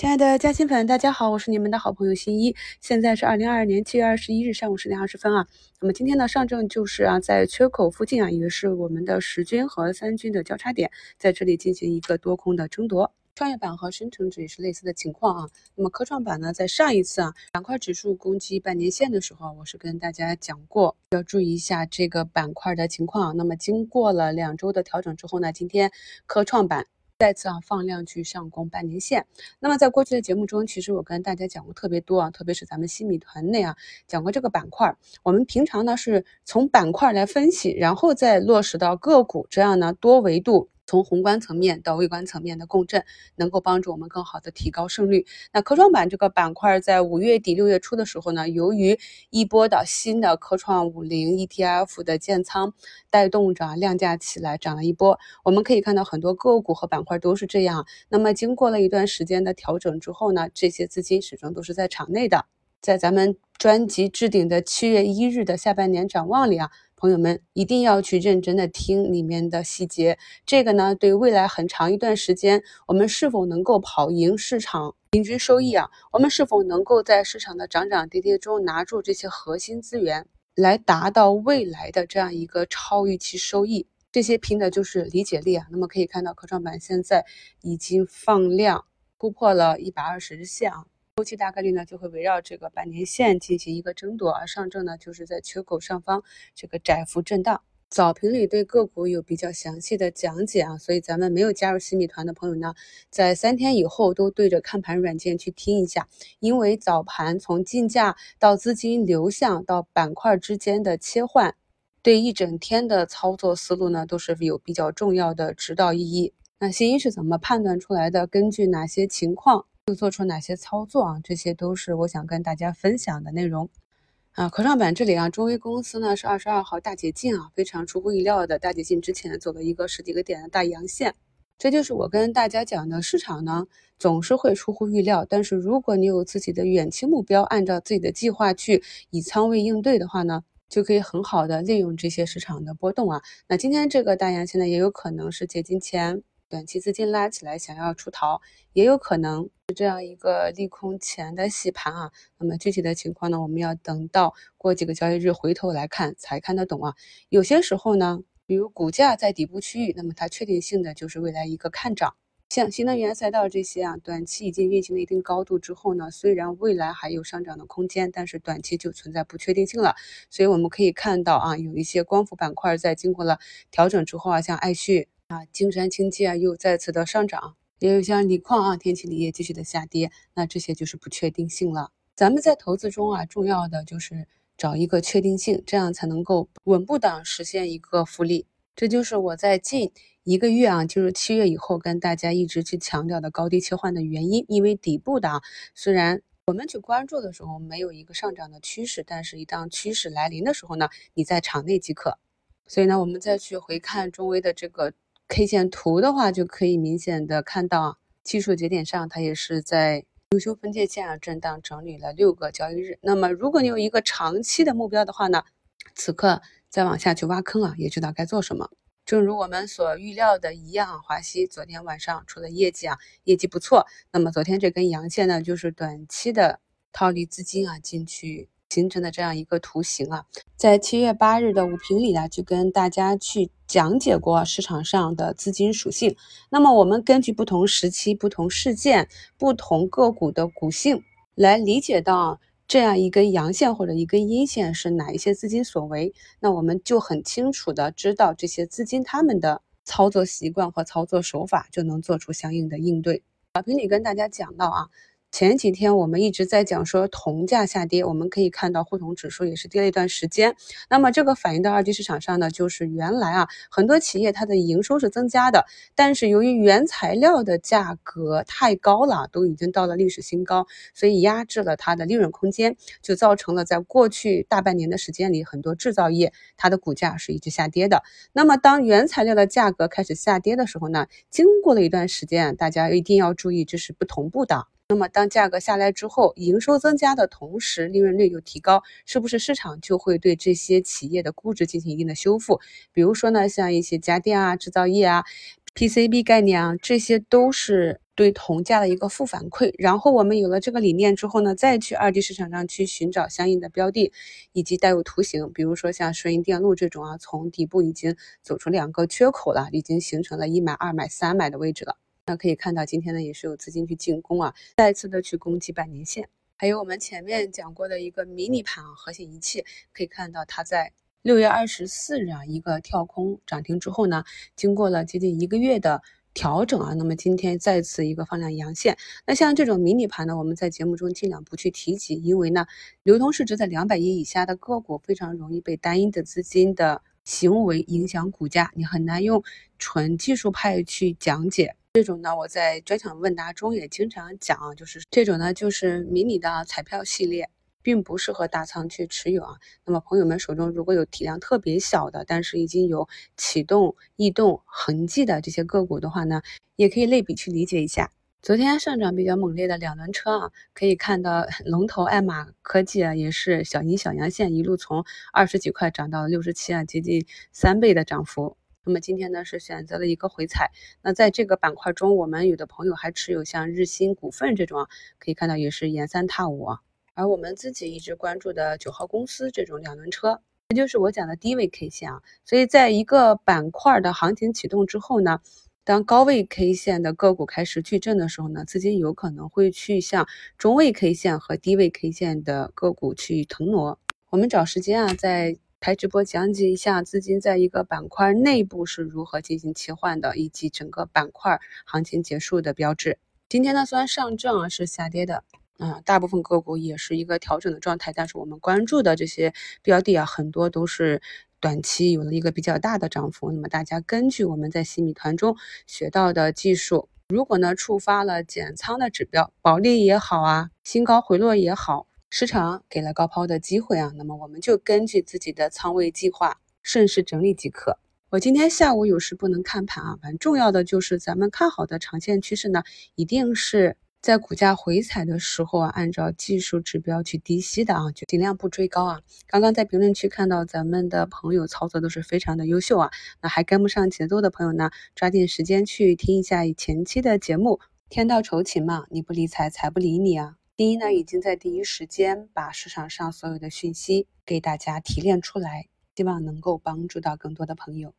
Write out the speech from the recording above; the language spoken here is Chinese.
亲爱的嘉兴粉，大家好，我是你们的好朋友新一。现在是二零二二年七月二十一日上午十点二十分啊。那么今天呢，上证就是啊，在缺口附近啊，也是我们的十均和三均的交叉点，在这里进行一个多空的争夺。创业板和深成指也是类似的情况啊。那么科创板呢，在上一次啊，板块指数攻击半年线的时候，我是跟大家讲过，要注意一下这个板块的情况。那么经过了两周的调整之后呢，今天科创板。再次啊放量去上攻半年线。那么在过去的节目中，其实我跟大家讲过特别多啊，特别是咱们新米团内啊讲过这个板块。我们平常呢是从板块来分析，然后再落实到个股，这样呢多维度。从宏观层面到微观层面的共振，能够帮助我们更好的提高胜率。那科创板这个板块在五月底六月初的时候呢，由于一波的新的科创五零 ETF 的建仓带动着量价起来涨了一波。我们可以看到很多个股和板块都是这样。那么经过了一段时间的调整之后呢，这些资金始终都是在场内的。在咱们专辑置顶的七月一日的下半年展望里啊。朋友们一定要去认真的听里面的细节，这个呢，对未来很长一段时间，我们是否能够跑赢市场平均收益啊？我们是否能够在市场的涨涨跌跌中拿住这些核心资源，来达到未来的这样一个超预期收益？这些拼的就是理解力啊。那么可以看到，科创板现在已经放量突破了一百二十日线啊。周期大概率呢就会围绕这个半年线进行一个争夺，而上证呢就是在缺口上方这个窄幅震荡。早评里对个股有比较详细的讲解啊，所以咱们没有加入新米团的朋友呢，在三天以后都对着看盘软件去听一下，因为早盘从竞价到资金流向到板块之间的切换，对一整天的操作思路呢都是有比较重要的指导意义。那新一是怎么判断出来的？根据哪些情况？又做出哪些操作啊？这些都是我想跟大家分享的内容啊。科创板这里啊，中微公司呢是二十二号大解禁啊，非常出乎意料的大解禁之前走了一个十几个点的大阳线，这就是我跟大家讲的，市场呢总是会出乎预料，但是如果你有自己的远期目标，按照自己的计划去以仓位应对的话呢，就可以很好的利用这些市场的波动啊。那今天这个大阳线呢，也有可能是解禁前。短期资金拉起来，想要出逃，也有可能这样一个利空前的洗盘啊。那么具体的情况呢，我们要等到过几个交易日回头来看才看得懂啊。有些时候呢，比如股价在底部区域，那么它确定性的就是未来一个看涨。像新能源赛道这些啊，短期已经运行了一定高度之后呢，虽然未来还有上涨的空间，但是短期就存在不确定性了。所以我们可以看到啊，有一些光伏板块在经过了调整之后啊，像爱旭。啊，金山氢气啊，又再次的上涨，也有像锂矿啊、天齐锂业继续的下跌，那这些就是不确定性了。咱们在投资中啊，重要的就是找一个确定性，这样才能够稳步的实现一个复利。这就是我在近一个月啊，就是七月以后跟大家一直去强调的高低切换的原因。因为底部的啊，虽然我们去关注的时候没有一个上涨的趋势，但是一旦趋势来临的时候呢，你在场内即可。所以呢，我们再去回看中微的这个。K 线图的话，就可以明显的看到啊，技术节点上它也是在优秀分界线上震荡整理了六个交易日。那么，如果你有一个长期的目标的话呢，此刻再往下去挖坑啊，也知道该做什么。正如我们所预料的一样啊，华西昨天晚上出的业绩啊，业绩不错。那么昨天这根阳线呢，就是短期的套利资金啊进去。形成的这样一个图形啊，在七月八日的五评里呢，就跟大家去讲解过市场上的资金属性。那么我们根据不同时期、不同事件、不同个股的股性，来理解到这样一根阳线或者一根阴线是哪一些资金所为，那我们就很清楚的知道这些资金他们的操作习惯和操作手法，就能做出相应的应对。小评里跟大家讲到啊。前几天我们一直在讲说铜价下跌，我们可以看到沪铜指数也是跌了一段时间。那么这个反映到二级市场上呢，就是原来啊很多企业它的营收是增加的，但是由于原材料的价格太高了，都已经到了历史新高，所以压制了它的利润空间，就造成了在过去大半年的时间里，很多制造业它的股价是一直下跌的。那么当原材料的价格开始下跌的时候呢，经过了一段时间，大家一定要注意，这是不同步的。那么，当价格下来之后，营收增加的同时，利润率又提高，是不是市场就会对这些企业的估值进行一定的修复？比如说呢，像一些家电啊、制造业啊、PCB 概念啊，这些都是。对铜价的一个负反馈。然后我们有了这个理念之后呢，再去二级市场上去寻找相应的标的，以及带有图形，比如说像顺应电路这种啊，从底部已经走出两个缺口了，已经形成了一买、二买、三买的位置了。那可以看到今天呢也是有资金去进攻啊，再次的去攻击百年线。还有我们前面讲过的一个迷你盘啊核心仪器，可以看到它在六月二十四日啊一个跳空涨停之后呢，经过了接近一个月的调整啊，那么今天再次一个放量阳线。那像这种迷你盘呢，我们在节目中尽量不去提及，因为呢流通市值在两百亿以下的个股非常容易被单一的资金的行为影响股价，你很难用纯技术派去讲解。这种呢，我在专享问答中也经常讲啊，就是这种呢，就是迷你的彩票系列，并不适合大仓去持有啊。那么朋友们手中如果有体量特别小的，但是已经有启动异动痕迹的这些个股的话呢，也可以类比去理解一下。昨天上涨比较猛烈的两轮车啊，可以看到龙头爱玛科技啊，也是小阴小阳线，一路从二十几块涨到六十七啊，接近三倍的涨幅。那么今天呢是选择了一个回踩，那在这个板块中，我们有的朋友还持有像日新股份这种啊，可以看到也是沿三踏五啊。而我们自己一直关注的九号公司这种两轮车，这就是我讲的低位 K 线啊。所以在一个板块的行情启动之后呢，当高位 K 线的个股开始矩阵的时候呢，资金有可能会去向中位 K 线和低位 K 线的个股去腾挪。我们找时间啊，在。开直播讲解一下资金在一个板块内部是如何进行切换的，以及整个板块行情结束的标志。今天呢，虽然上证啊是下跌的，嗯，大部分个股也是一个调整的状态，但是我们关注的这些标的啊，很多都是短期有了一个比较大的涨幅。那么大家根据我们在新米团中学到的技术，如果呢触发了减仓的指标，保利也好啊，新高回落也好。市场给了高抛的机会啊，那么我们就根据自己的仓位计划顺势整理即可。我今天下午有时不能看盘啊，蛮重要的就是咱们看好的长线趋势呢，一定是在股价回踩的时候啊，按照技术指标去低吸的啊，就尽量不追高啊。刚刚在评论区看到咱们的朋友操作都是非常的优秀啊，那还跟不上节奏的朋友呢，抓紧时间去听一下前期的节目。天道酬勤嘛，你不理财，财不理你啊。第一呢，已经在第一时间把市场上所有的讯息给大家提炼出来，希望能够帮助到更多的朋友。